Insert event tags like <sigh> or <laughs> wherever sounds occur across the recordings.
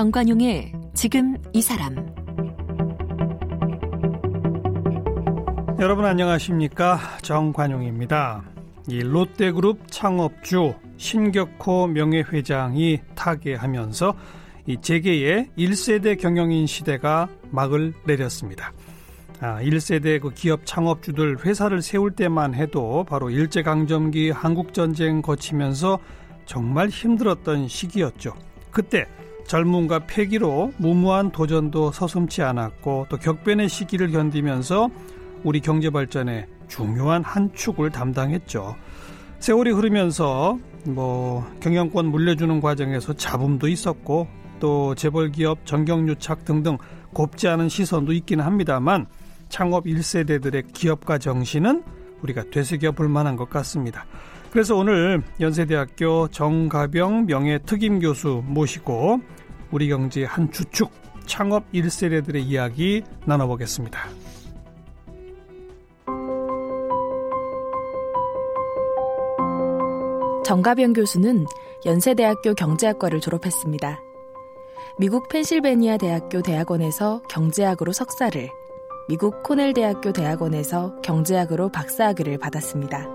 정관용의 지금 이 사람 여러분 안녕하십니까 정관용입니다. 이 롯데그룹 창업주 신격호 명예회장이 타계하면서 이 재계의 1세대 경영인 시대가 막을 내렸습니다. 아, 1세대 그 기업 창업주들 회사를 세울 때만 해도 바로 일제강점기 한국전쟁 거치면서 정말 힘들었던 시기였죠. 그때 젊음과 패기로 무모한 도전도 서슴치 않았고 또 격변의 시기를 견디면서 우리 경제 발전에 중요한 한 축을 담당했죠. 세월이 흐르면서 뭐 경영권 물려주는 과정에서 잡음도 있었고 또 재벌 기업 전경유착 등등 곱지 않은 시선도 있기는 합니다만 창업 1세대들의 기업가 정신은 우리가 되새겨 볼 만한 것 같습니다. 그래서 오늘 연세대학교 정가병 명예특임 교수 모시고 우리 경제의 한 주축 창업 1세대들의 이야기 나눠보겠습니다. 정가병 교수는 연세대학교 경제학과를 졸업했습니다. 미국 펜실베니아 대학교 대학원에서 경제학으로 석사를, 미국 코넬 대학교 대학원에서 경제학으로 박사학위를 받았습니다.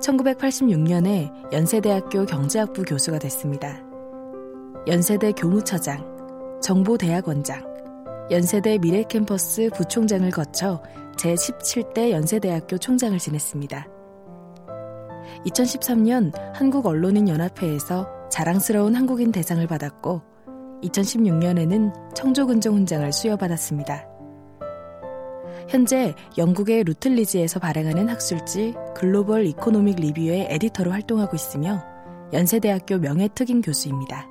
1986년에 연세대학교 경제학부 교수가 됐습니다. 연세대 교무처장, 정보대학원장, 연세대 미래캠퍼스 부총장을 거쳐 제17대 연세대학교 총장을 지냈습니다. 2013년 한국언론인연합회에서 자랑스러운 한국인 대상을 받았고 2016년에는 청조근정훈장을 수여받았습니다. 현재 영국의 Routledge에서 발행하는 학술지 Global Economic Review의 에디터로 활동하고 있으며 연세대학교 명예특임 교수입니다.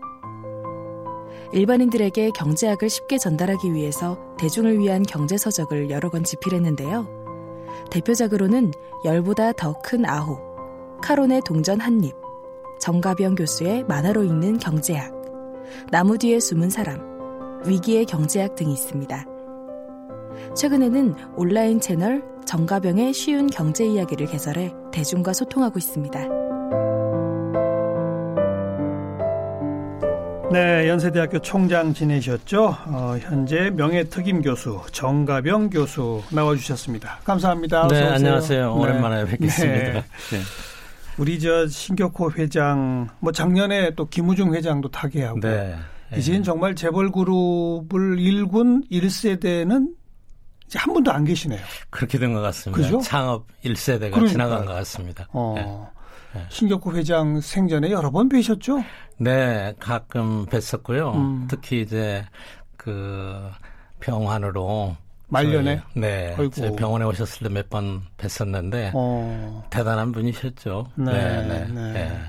일반인들에게 경제학을 쉽게 전달하기 위해서 대중을 위한 경제서적을 여러 권 집필했는데요. 대표작으로는 열보다 더 큰 아홉, 카론의 동전 한 닢, 정가병 교수의 만화로 읽는 경제학, 나무 뒤에 숨은 사람, 위기의 경제학 등이 있습니다. 최근에는 온라인 채널 정가병의 쉬운 경제 이야기를 개설해 대중과 소통하고 있습니다. 네, 연세대학교 총장 지내셨죠? 어, 현재 명예특임 교수 정가병 교수 나와주셨습니다. 감사합니다. 네, 안녕하세요. 네. 오랜만에 뵙겠습니다. 네. 네. 우리 저 신격호 회장, 뭐 작년에 또 김우중 회장도 타계하고 네. 이제는 정말 재벌 그룹을 일군 1세대는 이제 한 분도 안 계시네요. 그렇게 된 것 같습니다. 그죠? 창업 1세대가 그러니까. 지나간 것 같습니다. 어. 네. 신격호 회장 생전에 여러 번 뵈셨죠? 네, 가끔 뵀었고요. 음. 특히 이제 그 병환으로 말년에 저희, 네, 제 병원에 오셨을 때 몇 번 뵀었는데 어. 대단한 분이셨죠. 네, 네, 네. 네. 네.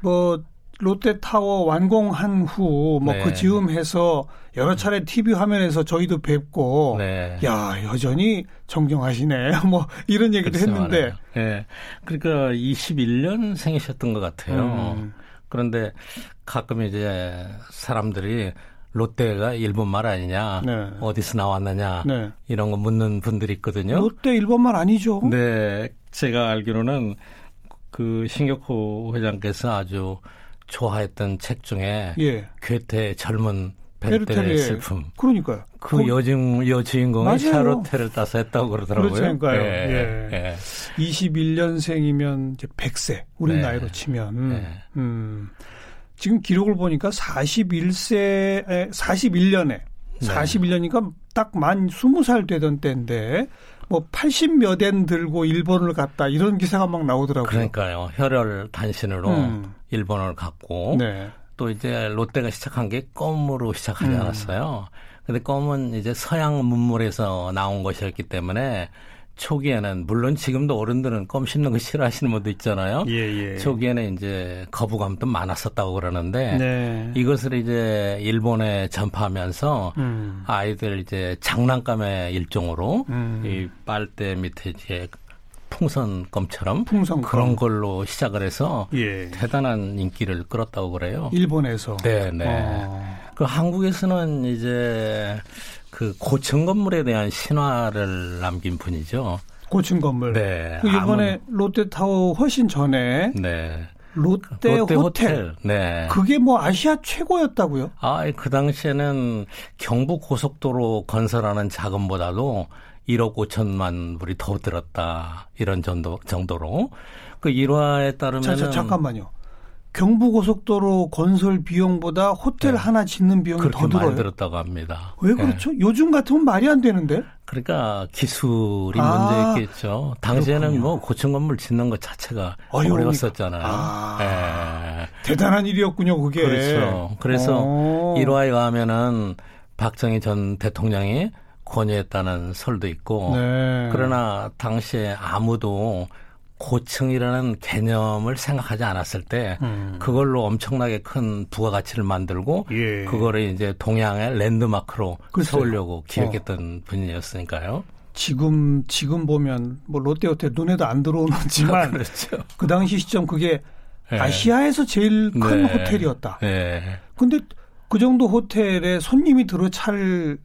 뭐 롯데타워 완공한 후 뭐그 네. 즈음해서 여러 차례 TV 화면에서 저희도 뵙고 네. 야 여전히 정정하시네 <laughs> 뭐 이런 얘기도 했는데 예 네. 그러니까 21년 생이셨던 것 같아요. 음. 그런데 가끔 이제 사람들이 롯데가 일본말 아니냐, 네. 어디서 나왔느냐 네. 이런 거 묻는 분들이 있거든요. 롯데 일본말 아니죠? 네, 제가 알기로는 그 신격호 회장께서 아주 좋아했던 책 중에 예. 괴테의 젊은 베르테의 슬픔. 그러니까요. 그 거... 여주인, 여주인공이 맞아요. 샤로테를 따서 했다고 그러더라고요. 그렇니까요 예. 예. 예. 21년생이면 이제 100세. 우리 네. 나이로 치면. 네. 음. 지금 기록을 보니까 41세, 41년에, 네. 41년이니까 딱 만 20살 되던 때인데, 뭐 80몇 엔 들고 일본을 갔다 이런 기사가 막 나오더라고요. 그러니까요. 혈혈 단신으로 음. 일본을 갔고 네. 또 이제 롯데가 시작한 게 껌으로 시작하지 음. 않았어요. 근데 껌은 이제 서양 문물에서 나온 것이었기 때문에 초기에는 물론 지금도 어른들은 껌 씹는 거 싫어하시는 분도 있잖아요. 예, 예. 초기에는 이제 거부감도 많았었다고 그러는데 네. 이것을 이제 일본에 전파하면서 음. 아이들 이제 장난감의 일종으로 음. 이 빨대 밑에 이제 풍선껌처럼 풍선껌. 그런 걸로 시작을 해서 예. 대단한 인기를 끌었다고 그래요. 일본에서. 네, 네. 어. 그 한국에서는 이제 그 고층 건물에 대한 신화를 남긴 분이죠. 고층 건물. 네. 그 이번에 롯데타워 훨씬 전에 네. 롯데, 롯데 호텔. 호텔. 네. 그게 뭐 아시아 최고였다고요? 아, 그 당시에는 경부 고속도로 건설하는 자금보다도 1억 5천만 불이 더 들었다. 이런 정도, 정도로. 그 일화에 따르면. 자, 자, 잠깐만요. 경부고속도로 건설 비용보다 호텔 네. 하나 짓는 비용이 더 들어요. 많이 들었다고 합니다. 왜 그렇죠? 네. 요즘 같으면 말이 안 되는데. 그러니까 기술이 아, 문제였겠죠. 당시에는 그렇군요. 뭐 고층 건물 짓는 것 자체가 어려우니까. 어려웠었잖아요. 아, 네. 대단한 일이었군요, 그게. 그렇죠. 그래서 오. 일화에 의하면은 박정희 전 대통령이 권유했다는 설도 있고 네. 그러나 당시에 아무도 고층이라는 개념을 생각하지 않았을 때 음. 그걸로 엄청나게 큰 부가가치를 만들고 예. 그거를 이제 동양의 랜드마크로 글쎄요. 세우려고 기획했던 어. 분이었으니까요. 지금 지금 보면 뭐 롯데호텔 눈에도 안 들어오는지만 <laughs> 그렇죠. 그 당시 시점 그게 네. 아시아에서 제일 큰 네. 호텔이었다. 네. 근데 그 정도 호텔에 손님이 들어찰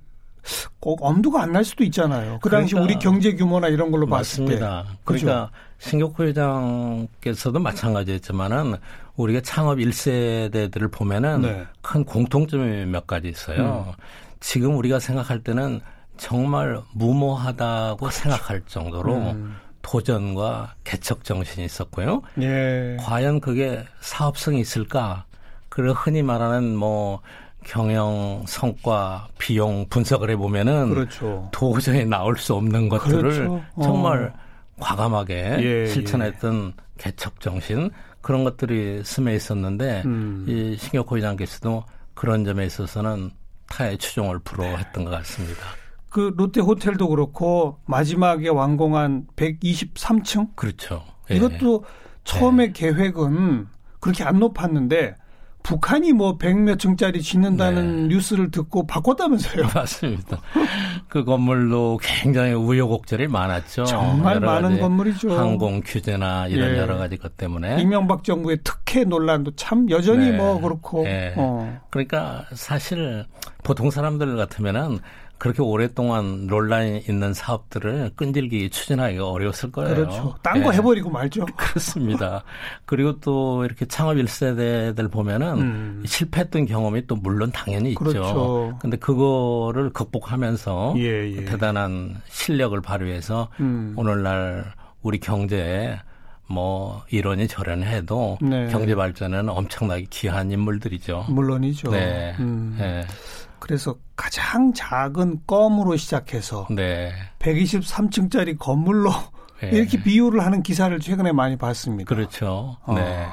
꼭 엄두가 안 날 수도 있잖아요. 그 당시 그러니까, 우리 경제 규모나 이런 걸로 맞습니다. 봤을 때. 그렇죠? 그러니까 신격호 회장께서도 마찬가지였지만은 우리가 창업 1세대들을 보면은 네. 큰 공통점이 몇 가지 있어요. 음. 지금 우리가 생각할 때는 정말 무모하다고 그렇죠. 생각할 정도로 음. 도전과 개척 정신이 있었고요. 예. 과연 그게 사업성이 있을까? 그리고 흔히 말하는 뭐 경영 성과 비용 분석을 해보면은 그렇죠. 도저히 나올 수 없는 것들을 그렇죠. 어. 정말 과감하게 예, 실천했던 예. 개척 정신 그런 것들이 스며 있었는데 음. 이 신격호 회장께서도 그런 점에 있어서는 타의 추종을 불허했던 것 같습니다. 그 롯데 호텔도 그렇고 마지막에 완공한 123층 그렇죠. 예. 이것도 처음에 예. 계획은 그렇게 안 높았는데 북한이 뭐 백 몇 층짜리 짓는다는 네. 뉴스를 듣고 바꿨다면서요? <laughs> 맞습니다. 그 건물도 굉장히 우여곡절이 많았죠. 정말 많은 건물이죠. 항공 규제나 이런 예. 여러 가지 것 때문에. 이명박 정부의 특혜 논란도 참 여전히 네. 뭐 그렇고. 네. 어. 그러니까 사실 보통 사람들 같으면은 그렇게 오랫동안 논란이 있는 사업들을 끈질기 추진하기가 어려웠을 거예요. 그렇죠. 딴거 네. 해버리고 말죠. <laughs> 그렇습니다. 그리고 또 이렇게 창업 1세대들 보면은 음. 실패했던 경험이 또 물론 당연히 있죠. 그렇죠. 근데 그거를 극복하면서 예, 예. 대단한 실력을 발휘해서 음. 오늘날 우리 경제에 뭐 이런이 저런이 해도 네. 경제 발전에는 엄청나게 귀한 인물들이죠. 물론이죠. 네. 음. 네. 그래서 가장 작은 껌으로 시작해서 네. 123층짜리 건물로 네. <laughs> 이렇게 비유를 하는 기사를 최근에 많이 봤습니다. 그렇죠. 어. 네.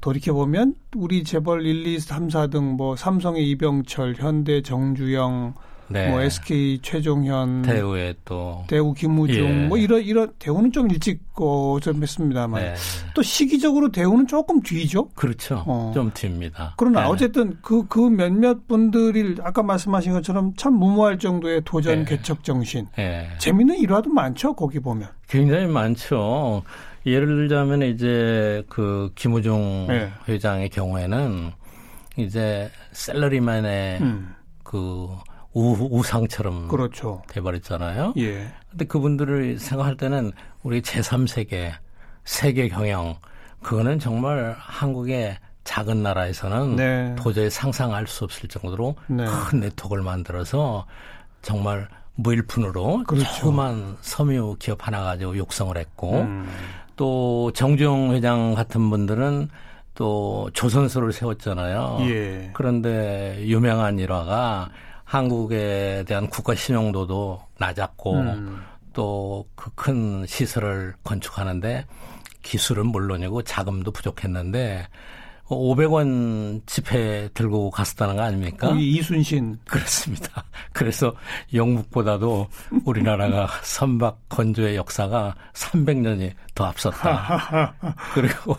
돌이켜 보면 우리 재벌 1, 2, 3, 4 등 뭐 삼성의 이병철, 현대 정주영, 네. 뭐 SK 최종현, 대우에 또 대우 김우중, 예. 뭐 이런 이런 대우는 좀 일찍 어, 좀 했습니다만 네. 또 시기적으로 대우는 조금 뒤죠. 그렇죠. 어. 좀 뒤입니다. 그러나 네. 어쨌든 그그 그 몇몇 분들이 아까 말씀하신 것처럼 참 무모할 정도의 도전 네. 개척 정신, 네. 재밌는 일화도 많죠. 거기 보면 굉장히 많죠. 예를 들자면 이제 그 김우중 네. 회장의 경우에는 이제 셀러리맨의 음. 그 우, 상처럼 그렇죠. 돼버렸잖아요. 예. 근데 그분들을 생각할 때는 우리 제3세계 세계 경영 그거는 정말 한국의 작은 나라에서는 네. 도저히 상상할 수 없을 정도로 네. 큰 네트워크를 만들어서 정말 무일푼으로 그렇죠. 조그만 섬유 기업 하나 가지고 육성을 했고 음. 또 정주영 회장 같은 분들은 또 조선소를 세웠잖아요. 예. 그런데 유명한 일화가 한국에 대한 국가 신용도도 낮았고 음. 또그 큰 시설을 건축하는데 기술은 물론이고 자금도 부족했는데 500원 지폐 들고 갔었다는 거 아닙니까? 거기 이순신. 그렇습니다. <laughs> 그래서 영국보다도 우리나라가 <laughs> 선박 건조의 역사가 300년이 더 앞섰다. <laughs> 그리고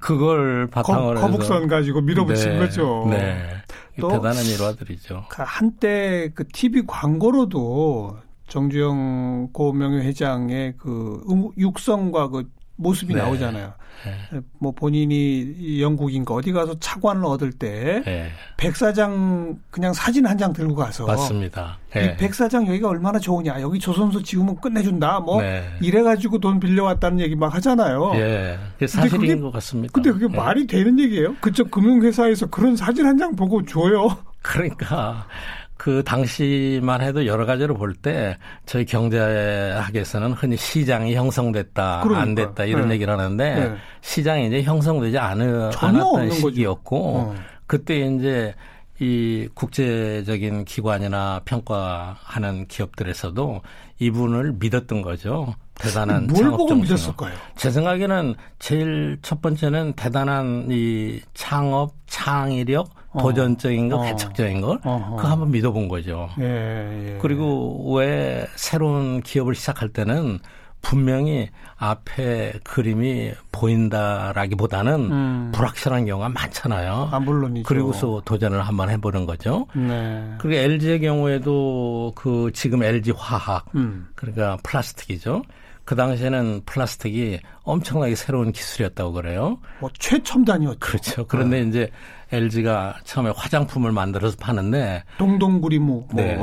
그걸 바탕으로 거, 거북선 가지고 밀어붙인 네, 거죠. 네. 또 대단한 일화들이죠. 그 한때 그 TV 광고로도 정주영 고 명예회장의 그 육성과 그 모습이 네. 나오잖아요. 네. 뭐 본인이 영국인가 어디 가서 차관을 얻을 때 네. 백사장 그냥 사진 한 장 들고 가서 맞습니다. 이 네. 백사장 여기가 얼마나 좋으냐 여기 조선소 지금은 끝내준다 뭐 네. 이래가지고 돈 빌려왔다는 얘기 막 하잖아요. 예, 사실인 그게, 것 같습니다. 근데 그게 예. 말이 되는 얘기예요? 그쪽 금융회사에서 그런 사진 한 장 보고 줘요? 그러니까 그 당시만 해도 여러 가지로 볼 때 저희 경제학에서는 흔히 시장이 형성됐다, 그러니까. 안 됐다 이런 네. 얘기를 하는데 네. 시장이 이제 형성되지 않은, 않았던 시기였고 어. 그때 이제 이 국제적인 기관이나 평가하는 기업들에서도 이분을 믿었던 거죠. 대단한 뭘 보고 믿었을까요? 제 생각에는 제일 첫 번째는 대단한 이 창업, 창의력, 어. 도전적인 거, 어. 개척적인 걸 어. 그거 한번 믿어본 거죠. 예, 예. 그리고 왜 새로운 기업을 시작할 때는 분명히 앞에 그림이 보인다라기보다는 음. 불확실한 경우가 많잖아요. 아, 물론이죠. 그리고서 도전을 한번 해보는 거죠. 네. 그리고 LG의 경우에도 그 지금 LG 화학, 음. 그러니까 플라스틱이죠. 그 당시에는 플라스틱이 엄청나게 새로운 기술이었다고 그래요. 뭐 최첨단이었죠. 그렇죠. 그런데 네. 이제 LG가 처음에 화장품을 만들어서 파는데 동동구리무 뭐. 네.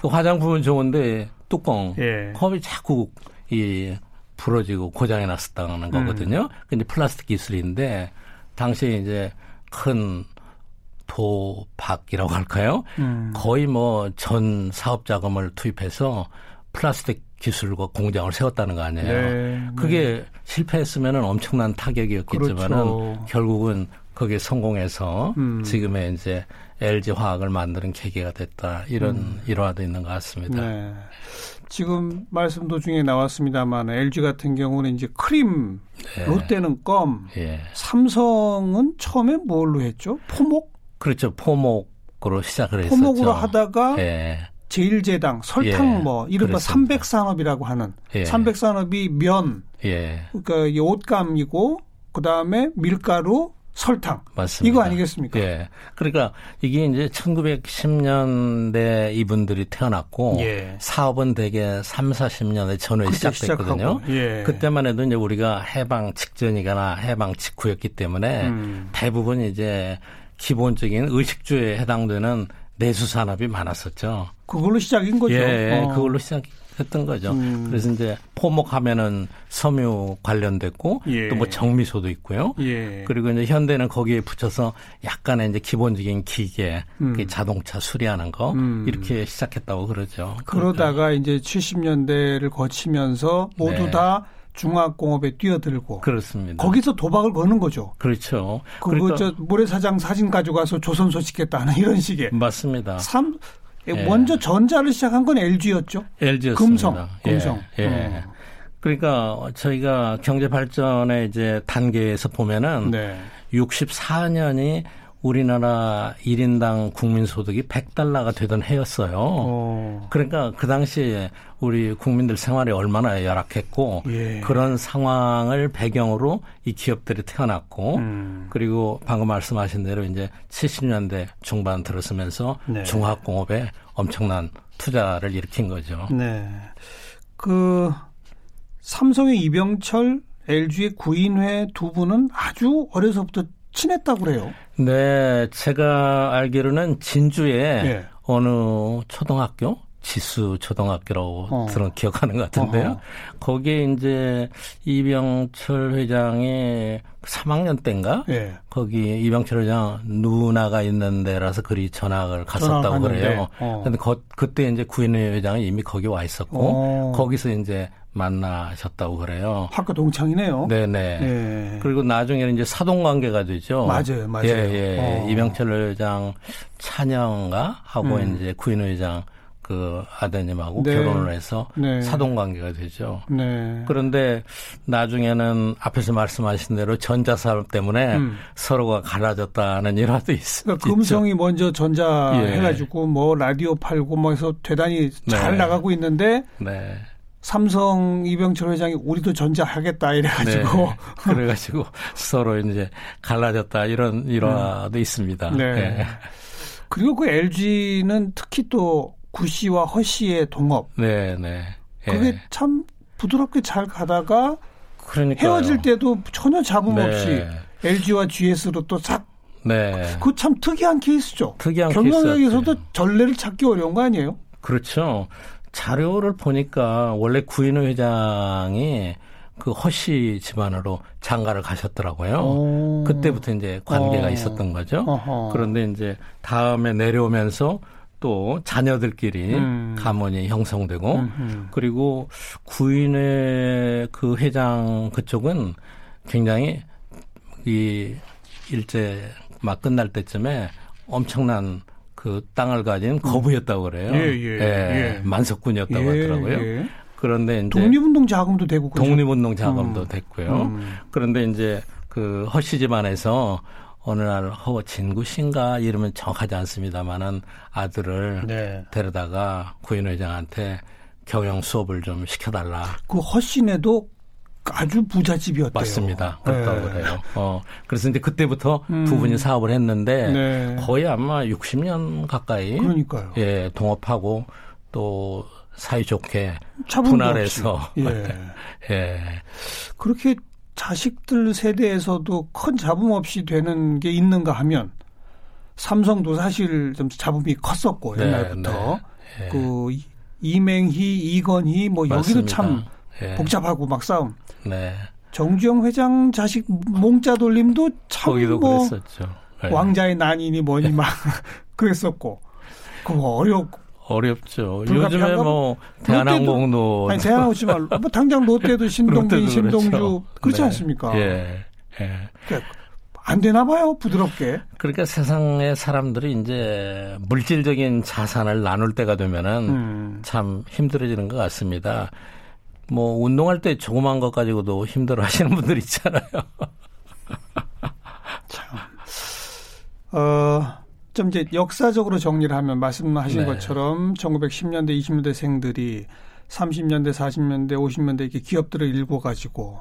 그 화장품은 좋은데 뚜껑 예. 컵이 자꾸 이 부러지고 고장이 났었다는 거거든요. 음. 근데 플라스틱 기술인데 당시에 이제 큰 도박이라고 할까요? 음. 거의 뭐 전 사업 자금을 투입해서 플라스틱 기술과 공장을 세웠다는 거 아니에요. 네, 그게 네. 실패했으면 엄청난 타격이었겠지만은 그렇죠. 결국은 거기에 성공해서 음. 지금의 이제 LG 화학을 만드는 계기가 됐다 이런 음. 일화도 있는 것 같습니다. 네. 지금 말씀 도중에 나왔습니다만 LG 같은 경우는 이제 크림, 네. 롯데는 껌, 예. 삼성은 처음에 뭘로 했죠? 포목? 그렇죠. 포목으로 시작을 했었죠. 포목으로 하다가 예. 제일제당, 설탕 예. 뭐 이른바 삼백 산업이라고 하는 예. 삼백 산업이 면, 예. 그러니까 옷감이고 그 다음에 밀가루, 설탕. 맞습니다. 이거 아니겠습니까? 예. 그러니까 이게 이제 1910년대 이분들이 태어났고 예. 사업은 대개 3, 40년대 전후에 시작됐거든요. 예. 그때만 해도 이제 우리가 해방 직전이거나 해방 직후였기 때문에 음. 대부분 이제 기본적인 의식주에 해당되는 내수 산업이 많았었죠. 그걸로 시작인 거죠. 예, 어. 그걸로 시작. 했 던 거죠. 음. 그래서 이제 포목하면은 섬유 관련됐고 예. 또뭐 정미소도 있고요. 예. 그리고 이제 현대는 거기에 붙여서 약간의 이제 기본적인 기계, 음. 자동차 수리하는 거 음. 이렇게 시작했다고 그러죠. 그러다가 그러니까. 이제 70년대를 거치면서 모두 네. 다 중화공업에 뛰어들고 그렇습니다. 거기서 도박을 거는 거죠. 그렇죠. 그거 그러니까, 저 모래사장 사진 가져가서 조선소 시겠다는 이런 식의 맞습니다. 삼 예. 먼저 전자를 시작한 건 LG였죠. LG였습니다. 금성. 금성. 예. 예. 어. 그러니까 저희가 경제 발전의 이제 단계에서 보면은 네. 64년이 우리나라 1인당 국민 소득이 100달러가 되던 해였어요. 오. 그러니까 그 당시에 우리 국민들 생활이 얼마나 열악했고 예. 그런 상황을 배경으로 이 기업들이 태어났고 음. 그리고 방금 말씀하신 대로 이제 70년대 중반 들어서면서 네. 중화공업에 엄청난 투자를 일으킨 거죠. 네. 그 삼성의 이병철, LG의 구인회 두 분은 아주 어려서부터 친했다고 그래요. 네, 제가 알기로는 진주에 네. 어느 초등학교 지수 초등학교라고 어. 들은 기억하는 것 같은데요. 어허. 거기에 이제 이병철 회장이 3학년 때인가? 예. 거기 이병철 회장 누나가 있는 데라서 그리 전학을 갔었다고 그래요. 어. 근데 거, 그때 이제 구인회 회장이 이미 거기 와 있었고 어. 거기서 이제 만나셨다고 그래요. 학교 동창이네요. 네네. 예. 그리고 나중에는 이제 사동 관계가 되죠. 맞아요, 맞아요. 예, 예. 어. 이병철 회장 차녀가 하고 음. 이제 구인 회장 그 아드님하고 네. 결혼을 해서 네. 사동 관계가 되죠. 네. 그런데 나중에는 앞에서 말씀하신 대로 전자 사업 때문에 음. 서로가 갈라졌다는 일화도 있, 그러니까 금성이 먼저 전자 예. 해가지고 뭐 라디오 팔고 뭐 해서 대단히 잘 네. 나가고 있는데 네. 삼성 이병철 회장이 우리도 전자 하겠다 이래가지고 네. <laughs> 그래가지고 서로 이제 갈라졌다 이런 일화도 음. 있습니다. 네. 네. 그리고 그 LG는 특히 또 구 씨와 허 씨의 동업. 네, 네. 그게 참 부드럽게 잘 가다가 그러니까 헤어질 때도 전혀 잡음 네. 없이 LG와 GS로 또싹 네. 그 참 특이한 케이스죠. 특이한 경영력에서도 전례를 찾기 어려운 거 아니에요? 그렇죠. 자료를 보니까 원래 구인호 회장이 그 허씨 집안으로 장가를 가셨더라고요. 오. 그때부터 이제 관계가 오. 어. 있었던 거죠. 어허. 그런데 이제 다음에 내려오면서 또 자녀들끼리 음. 가문이 형성되고 음흠. 그리고 구인의 그 회장 그쪽은 굉장히 이 일제 막 끝날 때쯤에 엄청난 그 땅을 가진 거부였다고 그래요. 예, 예, 예, 예. 만석군이었다고 예, 하더라고요. 예. 그런데 이제 독립운동 자금도 되고 그렇죠? 독립운동 자금도 음. 됐고요. 음. 그런데 이제 그 허씨 집안에서 어느 날허 진구 씨인가 이러면 정확하지 않습니다만은 아들을 네. 데려다가 구인 회장한테 경영 수업을 좀 시켜달라. 그 허씨네도 아주 부잣집이었대요. 맞습니다. 그렇다고 네. 그래요. 어, 그래서 이제 그때부터 음. 두 분이 사업을 했는데 네. 거의 아마 60년 가까이 그러니까요. 예, 동업하고 또 사이좋게 분할해서 예. <laughs> 예. 그렇게 자식들 세대에서도 큰 잡음 없이 되는 게 있는가 하면 삼성도 사실 좀 잡음이 컸었고 네, 옛날부터 네, 네. 그 이맹희, 이건희 뭐 맞습니다. 여기도 참 예. 복잡하고 막 싸움. 네. 정주영 회장 자식 몽자 돌림도 참뭐 그랬었죠. 네. 왕자의 난이니 뭐니 막 <laughs> 그랬었고 그 어렵고 어렵죠. 요즘에 뭐 대한항공도 아니 대한항공 씨말 뭐 당장 롯데도 신동빈, 신동주 그렇죠. 그렇지 네. 않습니까? 예. 예. 그러니까 안 되나 봐요, 부드럽게. 그러니까 세상의 사람들이 이제 물질적인 자산을 나눌 때가 되면은 음. 참 힘들어지는 것 같습니다. 뭐 운동할 때 조그만 것 가지고도 힘들어 하시는 <laughs> 분들 있잖아요. 참. 어, 좀 이제 역사적으로 정리를 하면 말씀하신 네. 것처럼 1910년대, 20년대 생들이 30년대, 40년대, 50년대 이렇게 기업들을 일궈 가지고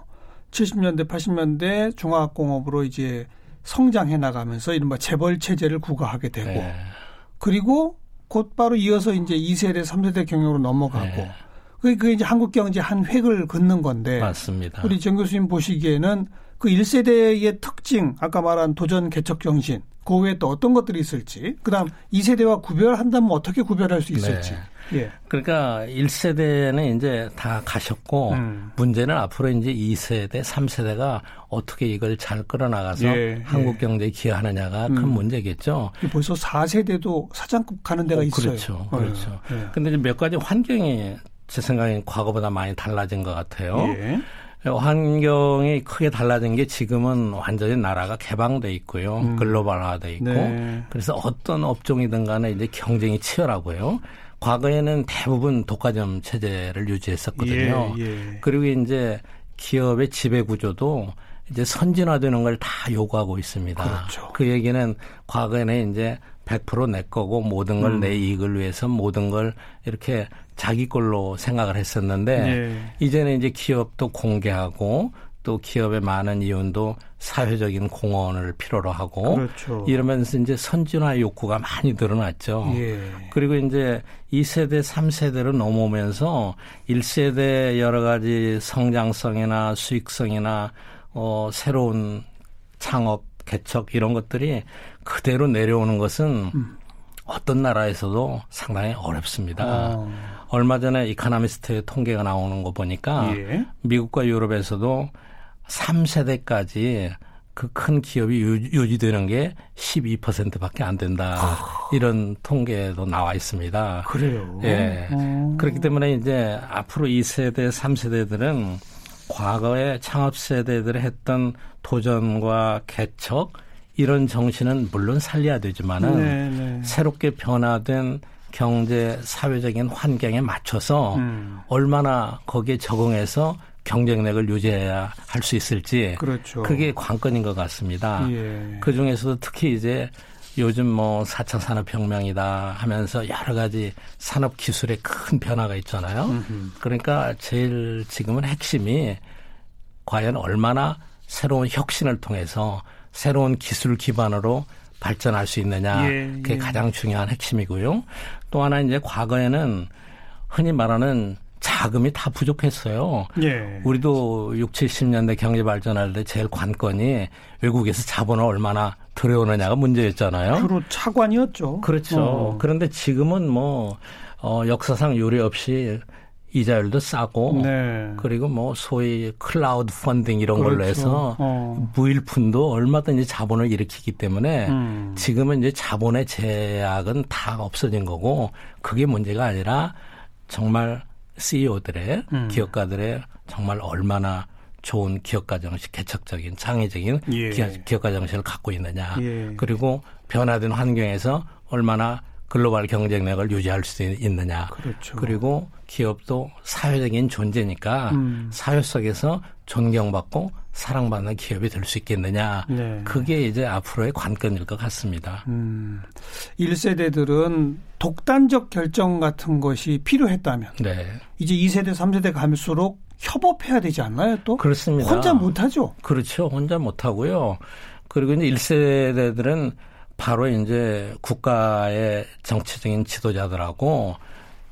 70년대, 80년대 중화학공업으로 이제 성장해 나가면서 이른바 재벌 체제를 구가하게 되고 네. 그리고 곧바로 이어서 이제 2세대, 3세대 경영으로 넘어가고 네. 그게 이제 한국 경제 한 획을 긋는 건데 맞습니다. 우리 정 교수님 보시기에는 그 1세대의 특징, 아까 말한 도전 개척 정신, 그 외에 또 어떤 것들이 있을지, 그 다음 2세대와 구별한다면 어떻게 구별할 수 있을지. 네. 예. 그러니까 1세대는 이제 다 가셨고, 음. 문제는 앞으로 이제 2세대, 3세대가 어떻게 이걸 잘 끌어나가서 예. 한국 경제에 기여하느냐가 음. 큰 문제겠죠. 벌써 4세대도 사장급 가는 데가 어, 있어요. 그렇죠. 그렇죠. 예. 근데 이제 몇 가지 환경이 제 생각엔 과거보다 많이 달라진 것 같아요. 예. 환경이 크게 달라진 게 지금은 완전히 나라가 개방돼 있고요. 음. 글로벌화돼 있고. 네. 그래서 어떤 업종이든 간에 이제 경쟁이 치열하고요. 과거에는 대부분 독과점 체제를 유지했었거든요. 예, 예. 그리고 이제 기업의 지배 구조도 이제 선진화되는 걸 다 요구하고 있습니다. 그렇죠. 그 얘기는 과거에는 이제 100%내 거고 모든 걸내 음. 이익을 위해서 모든 걸 이렇게 자기 걸로 생각을 했었는데 네. 이제는 이제 기업도 공개하고 또 기업의 많은 이윤도 사회적인 공헌을 필요로 하고 그렇죠. 이러면서 이제 선진화 욕구가 많이 늘어났죠. 예. 그리고 이제 2세대, 3세대로 넘어오면서 1세대 여러 가지 성장성이나 수익성이나 어 새로운 창업, 개척 이런 것들이 그대로 내려오는 것은 음. 어떤 나라에서도 상당히 어렵습니다. 어. 얼마 전에 이카나미스트의 통계가 나오는 거 보니까 예. 미국과 유럽에서도 3세대까지 그 큰 기업이 유지되는 게 12%밖에 안 된다. 아. 이런 통계도 나와 있습니다. 그래요. 예. 어. 그렇기 때문에 이제 앞으로 2세대, 3세대들은 과거에 창업 세대들이 했던 도전과 개척 이런 정신은 물론 살려야 되지만은 네, 네. 새롭게 변화된 경제 사회적인 환경에 맞춰서 음. 얼마나 거기에 적응해서 경쟁력을 유지해야 할 수 있을지 그렇죠. 그게 관건인 것 같습니다. 예. 그 중에서도 특히 이제 요즘 뭐 4차 산업혁명이다 하면서 여러 가지 산업 기술의 큰 변화가 있잖아요. 음흠. 그러니까 제일 지금은 핵심이 과연 얼마나 새로운 혁신을 통해서 새로운 기술 기반으로 발전할 수 있느냐 예, 그게 예. 가장 중요한 핵심이고요. 또 하나 이제 과거에는 흔히 말하는 자금이 다 부족했어요. 예. 우리도 6, 70년대 경제 발전할 때 제일 관건이 외국에서 자본을 얼마나 들여오느냐가 문제였잖아요. 주로 차관이었죠. 그렇죠. 어. 그런데 지금은 뭐 어, 역사상 유례 없이 이자율도 싸고 네. 그리고 뭐 소위 클라우드 펀딩 이런 그렇죠. 걸로 해서 어. 무일푼도 얼마든지 자본을 일으키기 때문에 음. 지금은 이제 자본의 제약은 다 없어진 거고 그게 문제가 아니라 정말 CEO들의 음. 기업가들의 정말 얼마나 좋은 기업가 정식, 개척적인 창의적인 예. 기업가 정신을 갖고 있느냐. 예. 그리고 변화된 환경에서 얼마나 글로벌 경쟁력을 유지할 수 있느냐. 그렇죠. 그리고 기업도 사회적인 존재니까 음. 사회 속에서 존경받고 사랑받는 기업이 될 수 있겠느냐. 네. 그게 이제 앞으로의 관건일 것 같습니다. 음. 1세대들은 독단적 결정 같은 것이 필요했다면 네. 이제 2세대, 3세대 갈수록 협업해야 되지 않나요 또? 그렇습니다. 혼자 못하죠? 그렇죠. 혼자 못하고요. 그리고 이제 1세대들은 바로 이제 국가의 정치적인 지도자들하고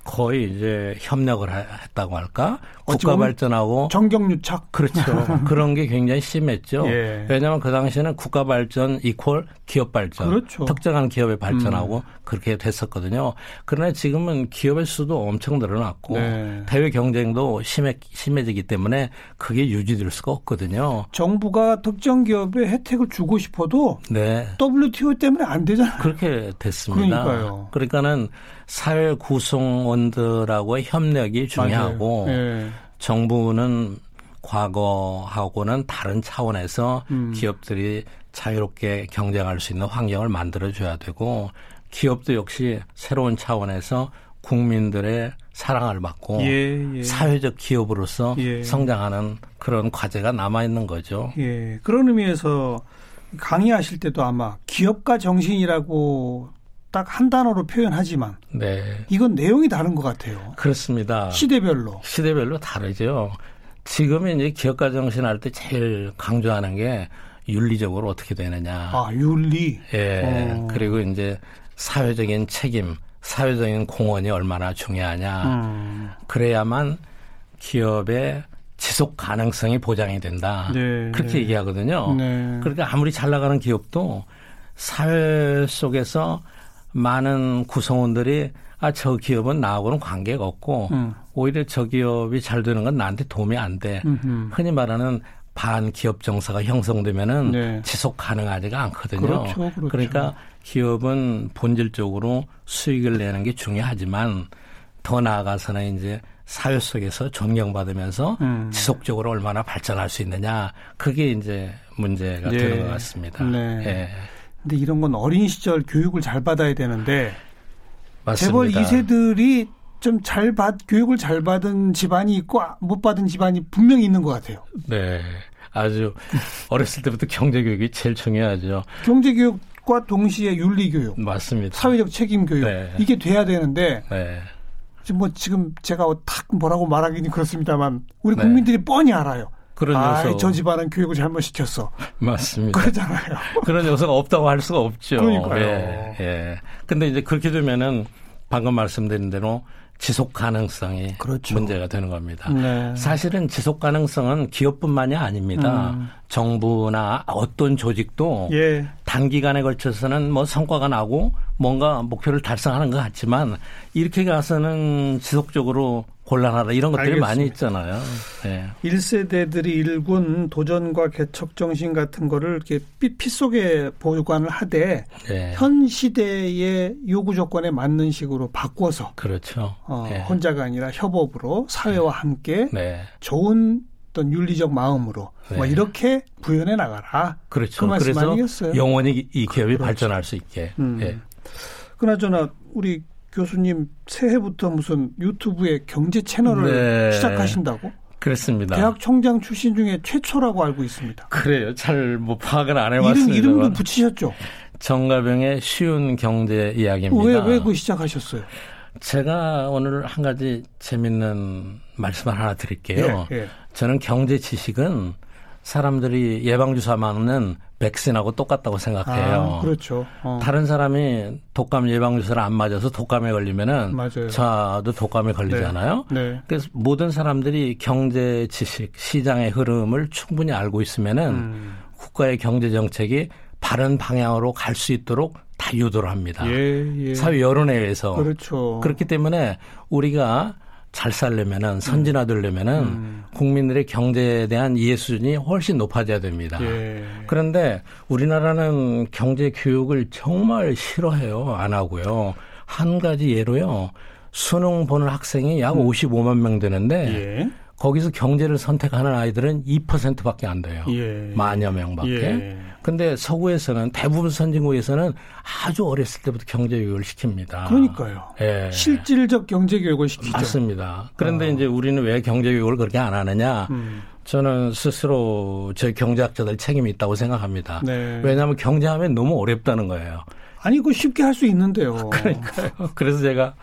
거의 이제 협력을 했다고 할까? 국가 발전하고 정경유착 그렇죠. <laughs> 그런 게 굉장히 심했죠. 예. 왜냐하면 그 당시에는 국가 발전 이퀄 기업 발전, 그렇죠. 특정한 기업의 발전하고 음. 그렇게 됐었거든요. 그러나 지금은 기업의 수도 엄청 늘어났고 네. 대외 경쟁도 심해 심해지기 때문에 그게 유지될 수가 없거든요. 정부가 특정 기업에 혜택을 주고 싶어도 네. WTO 때문에 안 되잖아요. 그렇게 됐습니다. 그러니까요. 그러니까는 사회 구성원들하고의 협력이 중요하고 네. 정부는 과거하고는 다른 차원에서 음. 기업들이 자유롭게 경쟁할 수 있는 환경을 만들어줘야 되고 기업도 역시 새로운 차원에서 국민들의 사랑을 받고 예, 예. 사회적 기업으로서 예. 성장하는 그런 과제가 남아 있는 거죠. 예. 그런 의미에서 강의하실 때도 아마 기업가 정신이라고 딱한 단어로 표현하지만 네. 이건 내용이 다른 것 같아요. 그렇습니다. 시대별로 시대별로 다르죠. 지금은 이제 기업가 정신 할 때 제일 강조하는 게 윤리적으로 어떻게 되느냐. 아 윤리. 예. 어. 그리고 이제 사회적인 책임, 사회적인 공헌이 얼마나 중요하냐. 음. 그래야만 기업의 지속 가능성이 보장이 된다. 네, 그렇게 네. 얘기하거든요. 네. 그러니까 아무리 잘 나가는 기업도 사회 속에서 많은 구성원들이 아, 저 기업은 나하고는 관계가 없고 음. 오히려 저 기업이 잘 되는 건 나한테 도움이 안 돼. 음흠. 흔히 말하는 반기업 정서가 형성되면은 네. 지속 가능하지가 않거든요. 그렇죠, 그렇죠. 그러니까 기업은 본질적으로 수익을 내는 게 중요하지만 더 나아가서는 이제 사회 속에서 존경받으면서 음. 지속적으로 얼마나 발전할 수 있느냐 그게 이제 문제가 네. 되는 것 같습니다. 네. 예. 근데 이런 건 어린 시절 교육을 잘 받아야 되는데 맞습니다. 재벌 2세들이 좀 잘 받, 교육을 잘 받은 집안이 있고 못 받은 집안이 분명히 있는 것 같아요. 네. 아주 어렸을 때부터 경제교육이 제일 중요하죠. 경제교육과 동시에 윤리교육. 맞습니다. 사회적 책임교육. 네. 이게 돼야 되는데. 네. 지금 뭐 지금 제가 탁 뭐라고 말하기는 그렇습니다만 우리 네. 국민들이 뻔히 알아요. 그런 아, 요소. 저 집안은 교육을 잘못 시켰어. 맞습니다. 그러잖아요. <laughs> 그런 요소가 없다고 할 수가 없죠. 그러니까요. 예, 예. 근데 이제 그렇게 되면은 방금 말씀드린 대로 지속 가능성이 그렇죠. 문제가 되는 겁니다. 네. 사실은 지속 가능성은 기업뿐만이 아닙니다. 음. 정부나 어떤 조직도 예. 단기간에 걸쳐서는 뭐 성과가 나고 뭔가 목표를 달성하는 것 같지만 이렇게 가서는 지속적으로 곤란하다 이런 것들이 알겠습니다. 많이 있잖아요. 네. 1세대들이 일군 도전과 개척 정신 같은 거를 이렇게 피 속에 보관을 하되 네. 현 시대의 요구 조건에 맞는 식으로 바꿔서 그렇죠. 어, 네. 혼자가 아니라 협업으로 사회와 함께 네. 좋은 어떤 윤리적 마음으로 뭐 네. 이렇게 구현해 나가라. 그렇죠. 그 말씀 아니겠어요? 영원히 이 기업이 그렇죠. 발전할 수 있게. 음. 네. 그나저나 우리 교수님 새해부터 무슨 유튜브에 경제 채널을 네. 시작하신다고? 그렇습니다. 대학 총장 출신 중에 최초라고 알고 있습니다. 그래요. 잘 뭐 파악을 안 해봤습니다. 이름, 이름도 붙이셨죠? 정가병의 쉬운 경제 이야기입니다. 왜, 왜 그 시작하셨어요? 제가 오늘 한 가지 재밌는 말씀을 하나 드릴게요. 예, 예. 저는 경제 지식은 사람들이 예방주사 맞는 백신하고 똑같다고 생각해요. 아, 그렇죠. 어. 다른 사람이 독감 예방 주사를 안 맞아서 독감에 걸리면은 맞아요. 저도 독감에 걸리잖아요. 네. 네. 그래서 모든 사람들이 경제 지식, 시장의 흐름을 충분히 알고 있으면은 음. 국가의 경제 정책이 바른 방향으로 갈 수 있도록 다 유도를 합니다. 예, 예. 사회 여론에 의해서. 그렇죠. 그렇기 때문에 우리가 잘 살려면은 선진화되려면은 음. 국민들의 경제에 대한 이해 수준이 훨씬 높아져야 됩니다. 예. 그런데 우리나라는 경제 교육을 정말 싫어해요. 안 하고요. 한 가지 예로요. 수능 보는 학생이 약 음. 55만 명 되는데 예. 거기서 경제를 선택하는 아이들은 2%밖에 안 돼요. 예. 만여 명밖에. 예. 근데 서구에서는 대부분 선진국에서는 아주 어렸을 때부터 경제 교육을 시킵니다. 그러니까요. 예. 실질적 경제 교육을 시키죠. 맞습니다. 그런데 어. 이제 우리는 왜 경제 교육을 그렇게 안 하느냐? 음. 저는 스스로 저희 경제학자들 책임이 있다고 생각합니다. 네. 왜냐하면 경제하면 너무 어렵다는 거예요. 아니, 그 쉽게 할 수 있는데요. <laughs> 그러니까요. 그래서 제가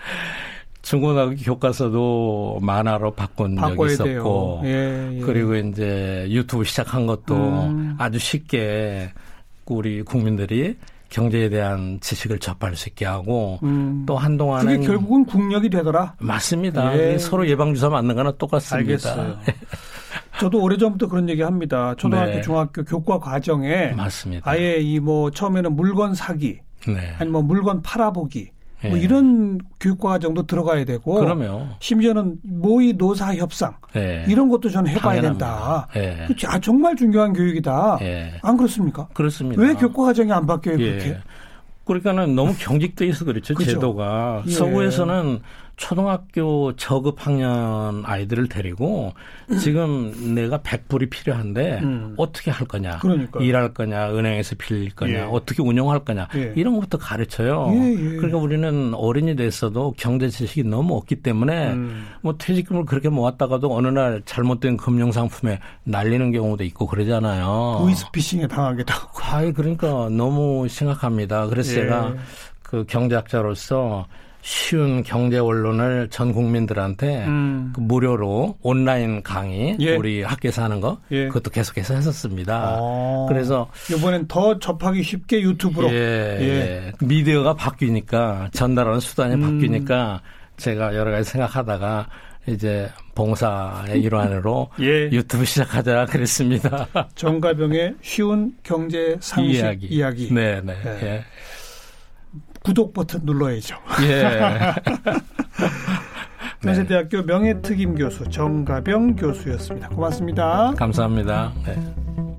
중고등학교 교과서도 만화로 바꾼 적이 있었고 예, 예. 그리고 이제 유튜브 시작한 것도 음. 아주 쉽게 우리 국민들이 경제에 대한 지식을 접할 수 있게 하고 음. 또 한동안은 그게 결국은 국력이 되더라. 맞습니다. 예. 서로 예방 주사 맞는 거나 똑같습니다. 알겠어요. 저도 오래전부터 그런 얘기 합니다. 초등학교, 네. 중학교 교과 과정에 맞습니다. 아예 이 뭐 처음에는 물건 사기 네. 아니 뭐 물건 팔아보기 뭐 예. 이런 교육과 과정도 들어가야 되고 그러면 심지어는 모의 노사 협상 예. 이런 것도 저는 해봐야 당연합니다. 된다. 예. 그렇지. 아 정말 중요한 교육이다. 예. 안 그렇습니까? 그렇습니다. 왜 교과 과정이 안 바뀌어요 그렇게? 예. 그러니까는 너무 경직돼 있어 그렇죠 그렇죠? 제도가 예. 서구에서는 초등학교 저급 학년 아이들을 데리고 지금 내가 100불이 필요한데 음. 어떻게 할 거냐. 그러니까요. 일할 거냐, 은행에서 빌릴 거냐, 예. 어떻게 운영할 거냐. 예. 이런 것도 가르쳐요. 예, 예, 그러니까 우리는 어른이 됐어도 경제 지식이 너무 없기 때문에 음. 뭐 퇴직금을 그렇게 모았다가도 어느 날 잘못된 금융 상품에 날리는 경우도 있고 그러잖아요. 보이스피싱에 당하기도 하고. 아이 그러니까 너무 심각합니다. 그래서 예. 제가 그 경제학자로서 쉬운 경제 원론을 전 국민들한테 음. 그 무료로 온라인 강의 예. 우리 학교에서 하는 거 예. 그것도 계속해서 했었습니다. 아. 그래서 이번엔 더 접하기 쉽게 유튜브로 예. 예. 미디어가 바뀌니까 전달하는 수단이 음. 바뀌니까 제가 여러 가지 생각하다가 이제 봉사의 일환으로 <laughs> 예. 유튜브 시작하자 그랬습니다. 정가병의 쉬운 경제 상식 이야기. 이야기. 네, 네. 예. 구독 버튼 눌러야죠. 예. <laughs> 연세대학교 명예특임 교수 정가병 교수였습니다. 고맙습니다. 감사합니다. 네.